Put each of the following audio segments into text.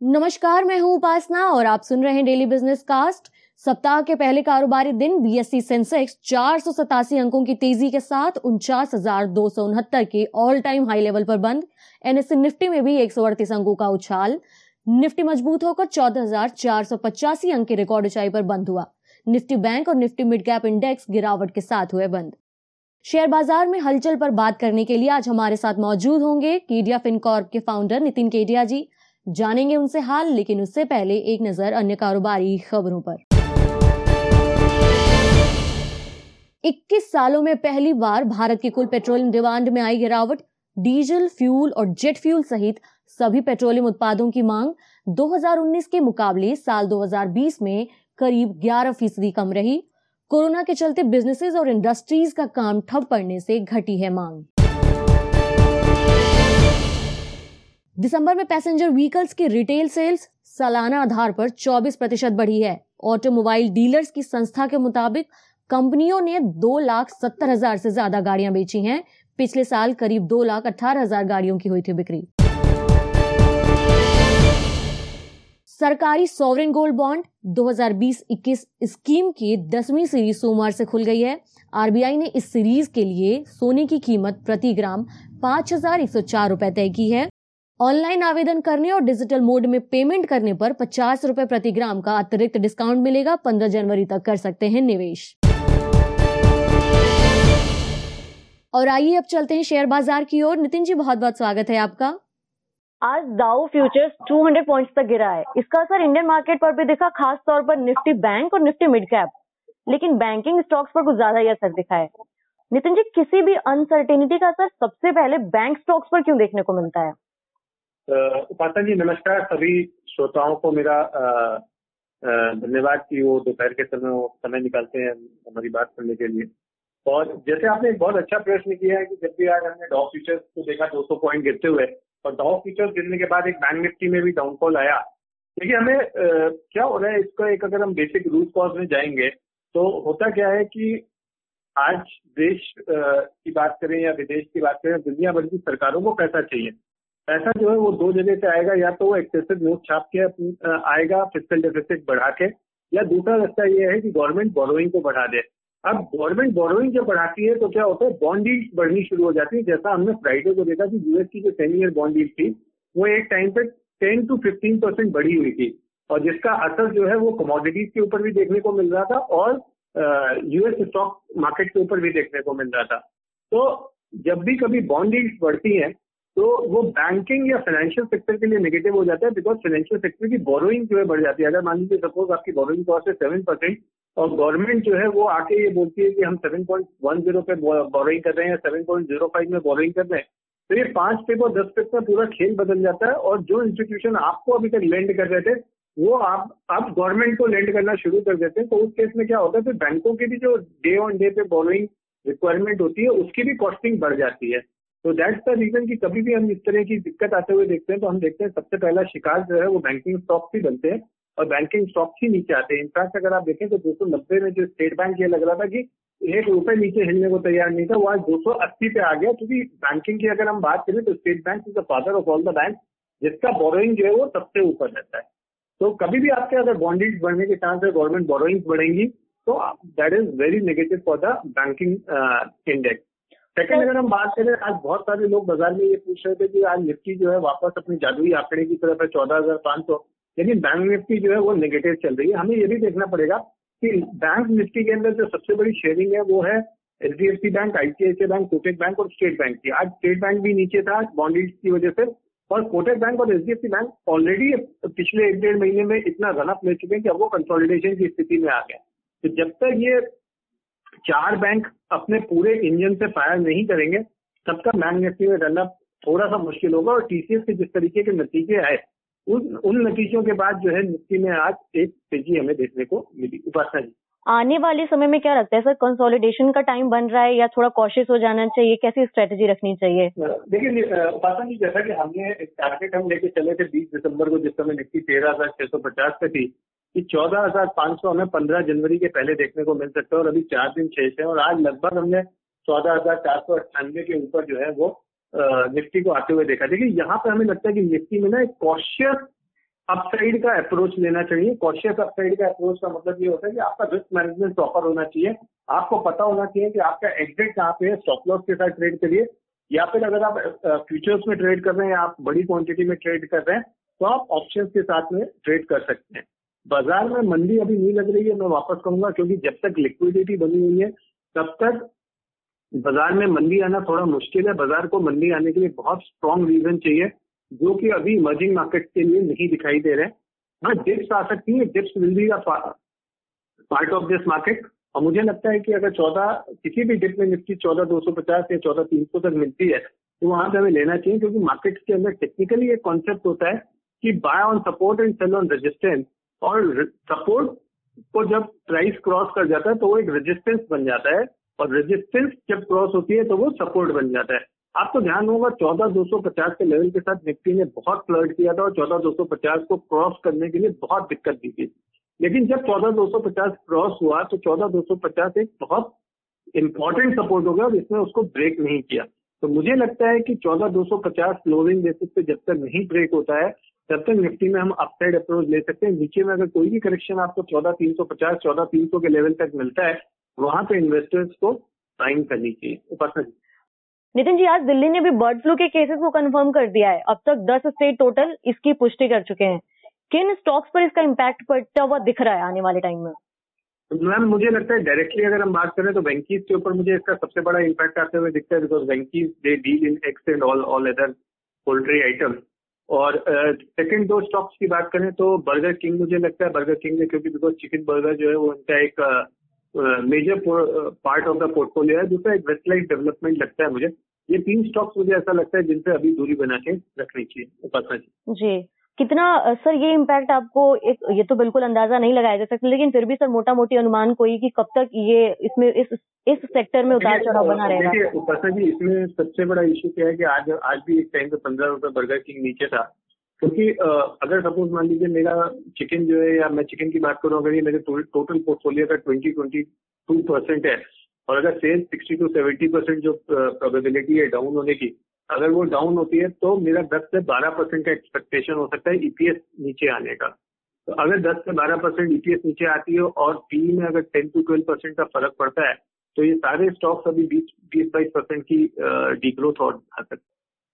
नमस्कार, मैं हूँ उपासना और आप सुन रहे हैं डेली बिज़नेस कास्ट सप्ताह के पहले कारोबारी दिन बीएससी सेंसेक्स चार सौ सतासी अंकों की तेज़ी के साथ उनचास के ऑल टाइम हाई लेवल पर बंद। एनएससी निफ्टी में भी एक अंकों का उछाल। निफ्टी मज़बूत होकर चौदह अंक की रिकॉर्ड ऊंचाई पर बंद हुआ। निफ्टी बैंक और निफ्टी मिड कैप इंडेक्स गिरावट के साथ हुए बंद। शेयर बाज़ार में हलचल पर बात करने के लिए आज हमारे साथ मौजूद होंगे केडिया फिनकॉर्प के फाउंडर नितिन केडिया जी। जानेंगे उनसे हाल, लेकिन उससे पहले एक नज़र अन्य कारोबारी खबरों पर। 21 सालों में पहली बार भारत की कुल पेट्रोलियम डिमांड में आई गिरावट। डीजल, फ्यूल और जेट फ्यूल सहित सभी पेट्रोलियम उत्पादों की मांग 2019 के मुकाबले साल 2020 में करीब 11 फ़ीसदी कम रही। कोरोना के चलते बिजनेसेस और इंडस्ट्रीज़ का काम ठप पड़ने से घटी है मांग। दिसंबर में पैसेंजर व्हीकल्स की रिटेल सेल्स सालाना आधार पर 24 प्रतिशत बढ़ी है। ऑटोमोबाइल डीलर्स की संस्था के मुताबिक कंपनियों ने दो लाख सत्तर हज़ार से ज़्यादा गाड़ियाँ बेची हैं। पिछले साल करीब दो लाख अठारह हज़ार गाड़ियों की हुई थी बिक्री। सरकारी सॉवरेन गोल्ड बॉन्ड 2020-21 स्कीम की दसवीं सीरीज़ सोमवार से खुल गई है। आरबीआई ने इस सीरीज़ के लिए सोने की कीमत प्रति ग्राम पाँच हज़ार एक सौ चार तय की है। ऑनलाइन आवेदन करने और डिजिटल मोड में पेमेंट करने पर पचास रुपए प्रति ग्राम का अतिरिक्त डिस्काउंट मिलेगा। पंद्रह जनवरी तक कर सकते हैं निवेश। और आइए अब चलते हैं शेयर बाज़ार की ओर। नितिन जी, बहुत बहुत स्वागत है आपका। आज दाउ फ्यूचर्स 200 पॉइंट्स तक गिरा है। इसका असर इंडियन मार्केट पर भी दिखा, खास तौर पर निफ्टी बैंक और निफ्टी मिड कैप लेकिन बैंकिंग स्टॉक्स पर कुछ ज़्यादा ही असर दिखा है। नितिन जी, किसी भी अनसर्टेनिटी का असर सबसे पहले बैंक स्टॉक्स पर क्यों देखने को मिलता है? उपासना जी नमस्कार सभी श्रोताओं को मेरा धन्यवाद कि वो दोपहर के समय वो समय निकालते हैं हमारी बात करने के लिए। और जैसे आपने एक बहुत अच्छा प्रश्न किया है कि जब भी आज हमने डॉ फ्यूचर्स को देखा 200 पॉइंट गिरते हुए और डॉ फ्यूचर्स गिरने के बाद एक बैंक निफ्टी में भी डाउनफॉल आया देखिए हमें आ, क्या हो रहा है इसका एक अगर हम बेसिक रूट कॉज में जाएँगे तो होता क्या है कि आज देश की बात करें या विदेश की बात करें दुनिया भर की सरकारों को पैसा चाहिए। पैसा जो है वो दो जगह से आएगा, या तो वो एक्सेसिव नोट छाप के आएगा फ़िज़िकल डेफिसिट बढ़ा के, या दूसरा रास्ता ये है कि गवर्नमेंट बोरोइंग को बढ़ा दे। अब गवर्नमेंट बोरोइंग जब बढ़ाती है तो क्या होता है? बॉन्ड बढ़नी शुरू हो जाती है, जैसा हमने फ्राइडे को देखा कि यूएस की जो टेन ईयर बॉन्ड थी, वो एक टाइम पे टेन टू फिफ्टीन परसेंट बढ़ी हुई थी। और जिसका असर जो है वो कमोडिटीज के ऊपर भी देखने को मिल रहा था और यूएस स्टॉक मार्केट के ऊपर भी देखने को मिल रहा था। तो जब भी कभी बॉन्ड बढ़ती हैं तो वो बैंकिंग या फाइनेंशियल सेक्टर के लिए नेगेटिव हो जाता है बिकॉज़ फाइनेंशियल सेक्टर की बोरोइंग जो है बढ़ जाती है। अगर मान लीजिए सपोज़ आपकी बोरोइंग कॉस्ट है सेवन परसेंट और गवर्नमेंट जो है वो आके ये बोलती है कि हम सेवन पॉइंट वन ज़ीरो पे बोरोइंग कर रहे हैं या सेवन पॉइंट ज़ीरो फाइव में बोरोइंग कर रहे हैं तो ये पाँच पे और दस पे में पूरा खेल बदल जाता है और जो इंस्टीट्यूशन आपको अभी तक लेंड कर रहे थे, वो आप अब गवर्नमेंट को लेंड करना शुरू कर देते हैं। तो उस केस में क्या होता है फिर बैंकों की भी जो डे ऑन डे पे बोरोइंग रिक्वायरमेंट होती है, उसकी भी कॉस्टिंग बढ़ जाती है। तो दैट्स द रीजन कि कभी भी हम इस तरह की दिक्कत आते हुए देखते हैं तो हम देखते हैं सबसे पहला शिकार जो है वो बैंकिंग स्टॉक्स ही बनते हैं और बैंकिंग स्टॉक्स ही नीचे आते हैं। इनफैक्ट अगर आप देखें तो दो सौ नब्बे में जो स्टेट बैंक ये लग रहा था कि एक रुपए नीचे हिलने को तैयार नहीं था, वो आज दो सौ अस्सी पे आ गया। क्योंकि बैंकिंग की अगर हम बात करें तो State Bank is the father of all the bank जिसका बोरोइंग जो है वो सबसे ऊपर रहता है। तो कभी भी आपके अगर बॉन्डिंग बढ़ने के चांस है गवर्नमेंट बोरोइंग बढ़ेंगी तो that is very negative for the banking index second अगर हम बात करें आज बहुत सारे लोग बाज़ार में ये पूछ रहे थे कि आज निफ्टी जो है वापस अपनी जादुई आंकड़े की तरफ़ है चौदह हज़ार पाँच सौ। लेकिन बैंक निफ्टी जो है वो नेगेटिव चल रही है। हमें ये भी देखना पड़ेगा कि बैंक निफ्टी के अंदर जो सबसे बड़ी शेयरिंग है वो है H D F C bank ICICI bank Kotak bank और स्टेट बैंक की। आज स्टेट बैंक भी नीचे था बॉन्ड की वजह से। और कोटेक बैंक और H D F C bank already पिछले एक डेढ़ महीने में इतना रनअप ले चुके हैं कि अब वो कंसोलिडेशन की स्थिति में आ गए तो जब तक ये चार बैंक अपने पूरे इंजन से फायर नहीं करेंगे तब तक बैंक निफ्टी में थोड़ा सा मुश्किल होगा और टीसीएस के जिस तरीके के नतीजे आए उन उन नतीजों के बाद जो है निफ्टी में आज एक तेज़ी हमें देखने को मिली। उपासना जी। आने वाले समय में क्या लगता है सर कंसोलिडेशन का टाइम बन रहा है या थोड़ा कॉशियस हो जाना चाहिए? कैसी स्ट्रेटेजी रखनी चाहिए? देखिए उपासना जी जैसा कि हमने टारगेट हम लेके चले थे 20 दिसंबर को जिस समय निफ्टी तेरह हज़ार छह सौ पचास पे थी कि चौदह हज़ार पाँच सौ हमें पंद्रह जनवरी के पहले देखने को मिल सकता है और अभी चार दिन शेष है और आज लगभग हमने चौदह हज़ार चार सौ अट्ठानवे के ऊपर जो है वो निफ्टी को आते हुए देखा। देखिए, यहाँ पे हमें लगता है कि निफ्टी में ना एक कॉशियस अपसाइड का अप्रोच लेना चाहिए। कॉशियस अपसाइड का अप्रोच का मतलब ये होता है कि आपका रिस्क मैनेजमेंट प्रॉपर होना चाहिए। आपको पता होना चाहिए कि आपका एग्जिट कहाँ पे है स्टॉप लॉस के साथ ट्रेड करिए या फिर अगर आप फ्यूचर्स में ट्रेड कर रहे हैं या आप बड़ी क्वांटिटी में ट्रेड कर रहे हैं तो आप ऑप्शन के साथ में ट्रेड कर सकते हैं। बाज़ार में मंदी अभी नहीं लग रही है, मैं वापस कहूँगा, क्योंकि जब तक लिक्विडिटी बनी हुई है, तब तक बाज़ार में मंदी आना थोड़ा मुश्किल है। बाज़ार को मंदी आने के लिए बहुत स्ट्रॉन्ग रीजन चाहिए, जो कि अभी इमर्जिंग मार्केट के लिए नहीं दिखाई दे रहे हाँ। डिप्स आ सकती है dips will be part of this market और मुझे लगता है कि अगर चौदह, किसी भी डिप में निफ्टी चौदह दो सौ पचास या चौदह तीन सौ तक मिलती है तो वहाँ से हमें लेना चाहिए, क्योंकि मार्केट के अंदर टेक्निकली एक कॉन्सेप्ट होता है कि buy on support and sell on resistance और सपोर्ट को जब प्राइस क्रॉस कर जाता है तो वो एक रेजिस्टेंस बन जाता है। और रेजिस्टेंस जब क्रॉस होती है तो वो सपोर्ट बन जाता है। आपको ध्यान होगा, चौदह दो सौ पचास के लेवल के साथ निफ्टी ने बहुत फ्लर्ट किया था और चौदह दो सौ पचास को क्रॉस करने के लिए बहुत दिक्कत दी थी। लेकिन जब चौदह दो सौ पचास क्रॉस हुआ तो चौदह दो सौ पचास एक बहुत इंपॉर्टेंट सपोर्ट हो गया और इसने उसको ब्रेक नहीं किया। तो मुझे लगता है कि चौदह दो सौ पचास क्लोजिंग बेसिस पे जब तक नहीं ब्रेक होता है तब तक निफ्टी में हम अपसाइड अप्रोच ले सकते हैं नीचे में अगर कोई भी करेक्शन आपको चौदह तीन सौ पचास चौदह तीन सौ के लेवल तक मिलता है वहाँ पे इन्वेस्टर्स को साइन करनी चाहिए उपासना नितिन जी आज दिल्ली ने भी बर्ड फ्लू के केसेस को कंफर्म कर दिया है। अब तक दस स्टेट टोटल इसकी पुष्टि कर चुके हैं। किन स्टॉक्स पर इसका इम्पैक्ट पड़ता हुआ दिख रहा है आने वाले टाइम में? मैम मुझे लगता है डायरेक्टली अगर हम बात करें तो वेंकीज के ऊपर मुझे इसका सबसे बड़ा इम्पैक्ट आते हुए दिखता है because Venky's they deal in eggs and all all other poultry item और सेकंड दो स्टॉक्स की बात करें तो बर्गर किंग मुझे लगता है बर्गर किंग में, क्योंकि बिकॉज़ चिकन बर्गर जो है वो उनका एक major part of the portfolio है, दूसरा एक वेस्टलाइट डेवलपमेंट लगता है मुझे। ये तीन स्टॉक्स मुझे ऐसा लगता है जिनसे अभी दूरी बना के रखनी चाहिए, उपासना जी। कितना सर ये इम्पैक्ट आपको एक ये तो बिल्कुल अंदाज़ा नहीं लगाया जा सकता लेकिन फिर भी सर मोटा मोटी अनुमान कोई कि कब तक ये इसमें इस इस सेक्टर में उतार चढ़ाव बना रहेगा? देखिए उपासना जी इसमें सबसे बड़ा इश्यू क्या है कि आज आज भी एक टाइम पे पंद्रह रुपए बर्गर किंग नीचे था। क्योंकि अगर सपोज़ मान लीजिए मेरा चिकन जो है या मैं चिकन की बात करूँ अगर ये मेरे टोटल पोर्टफोलियो का ट्वेंटी ट्वेंटी टू परसेंट है और अगर sales sixty two seventy percent जो प्रोबेबिलिटी है डाउन होने की अगर वो डाउन होती है तो मेरा 10 से 12 परसेंट का एक्सपेक्टेशन हो सकता है ईपीएस e नीचे आने का। तो अगर 10 से 12 परसेंट ईपीएस नीचे आती है और पी में अगर 10 टू 12 परसेंट का फ़र्क पड़ता है तो ये सारे स्टॉक्स अभी बीस बीस, बाईस परसेंट की डीग्रोथ और आ सकते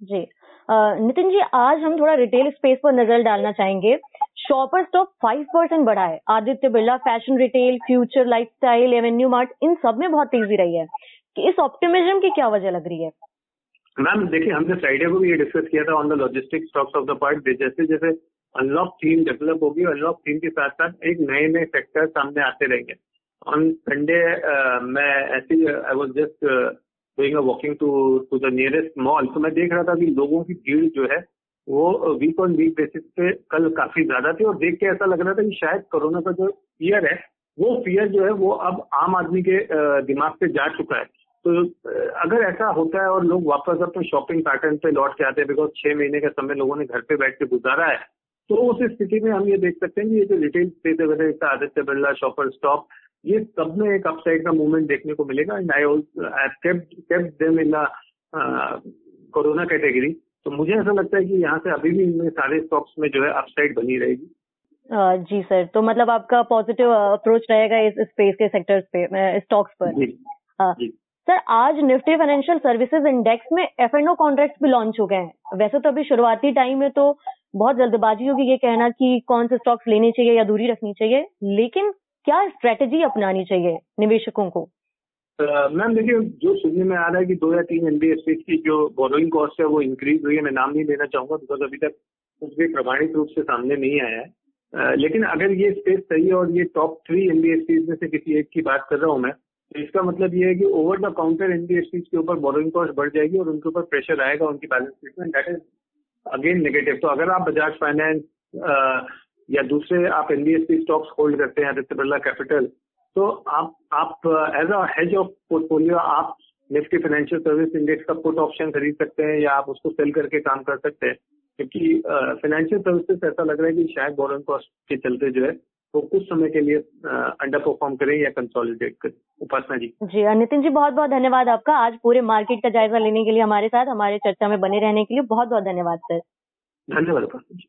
जी। नितिन जी, आज हम थोड़ा रिटेल स्पेस पर नज़र डालना चाहेंगे। शॉपर स्टॉक फाइव परसेंट बढ़ा है। Aditya Birla fashion retail future lifestyle avenue mart इन सब में बहुत तेज़ी रही है। कि इस ऑप्टिमिज्म की क्या वजह लग रही है? मैम, देखिए, हमने फ्राइडे को भी ये डिस्कस किया था on the logistic stocks of the part जैसे जैसे अनलॉक थीम डेवलप होगी अनलॉक थीम के साथ साथ एक नए नए सेक्टर सामने आते रहेंगे। ऑन संडे मैं ऐसी I was just doing a walking to to the nearest mall तो मैं देख रहा था कि लोगों की भीड़ जो है, वो वीक ऑन वीक बेसिस पे कल काफ़ी ज़्यादा थी और देख के ऐसा लग रहा था कि शायद कोरोना का जो फियर है, वो फियर जो है, वो अब आम आदमी के दिमाग से जा चुका है। तो अगर ऐसा होता है और लोग वापस अपने शॉपिंग पैटर्न पे लौट के आते हैं बिकॉज़ छह महीने का समय लोगों ने घर पे बैठ के गुजारा है तो उस स्थिति में हम ये देख सकते हैं कि ये जो रिटेल स्पेस वैसे आदित्य बिरला शॉपर स्टॉप ये सब में एक अपसाइड का मूवमेंट देखने को मिलेगा। And I kept them in corona category तो मुझे ऐसा लगता है कि यहाँ से अभी भी इनमें सारे स्टॉक्स में जो है अपसाइड बनी रहेगी। जी सर तो मतलब आपका पॉजिटिव अप्रोच रहेगा इस स्पेस के सेक्टर्स पे स्टॉक्स पर। जी, जी. सर आज निफ्टी फाइनेंशियल सर्विसेज़ इंडेक्स में एफ़ एंड ओ कॉन्ट्रैक्ट भी लॉन्च हो गए हैं। वैसे तो अभी शुरुआती टाइम है तो बहुत जल्दबाजी होगी ये कहना कि कौन से स्टॉक्स लेने चाहिए या दूरी रखनी चाहिए, लेकिन क्या स्ट्रेटेजी अपनानी चाहिए निवेशकों को? मैम देखिए, जो सुनने में आ रहा है कि दो या तीन एनबीएफसी की जो बोरोइंग कॉस्ट है वो इंक्रीज हुई है, मैं नाम नहीं लेना चाहूँगा बिकॉज़ अभी तक कुछ भी प्रमाणित रूप से सामने नहीं आया है। लेकिन अगर ये स्पेस सही है और ये टॉप थ्री एनबीएफसी में से किसी एक की बात कर रहा हूँ मैं तो इसका मतलब ये है कि ओवर द काउंटर एनबीएफसी के ऊपर बोरोइंग कॉस्ट बढ़ जाएगी और उनके ऊपर प्रेशर आएगा, उनकी बैलेंस शीट में. दैट इज़ अगेन नेगेटिव तो अगर आप बजाज फाइनेंस या दूसरे आप एनबीएफसी स्टॉक्स होल्ड करते हैं आदित्य बिरला कैपिटल तो आप आप as a hedge of portfolio आप निफ्टी फाइनेंशियल सर्विस इंडेक्स का पुट ऑप्शन खरीद सकते हैं या आप उसको सेल करके काम कर सकते हैं. क्योंकि फाइनेंशियल सर्विसेज़ ऐसा लग रहा है कि शायद बोरोइंग कॉस्ट के चलते जो है तो कुछ समय के लिए अंडर परफॉर्म करें या कंसोलिडेट करें? उपासना जी। जी नितिन जी बहुत बहुत धन्यवाद आपका। आज पूरे मार्केट का जायजा लेने के लिए हमारे साथ हमारे चर्चा में बने रहने के लिए बहुत बहुत धन्यवाद सर। धन्यवाद उपासना जी।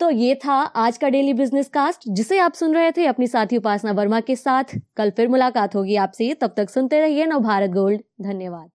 तो ये था आज का डेली बिज़नेस कास्ट जिसे आप सुन रहे थे अपनी साथी उपासना वर्मा के साथ। कल फिर मुलाकात होगी आपसे। तब तक सुनते रहिए नव भारत गोल्ड। धन्यवाद।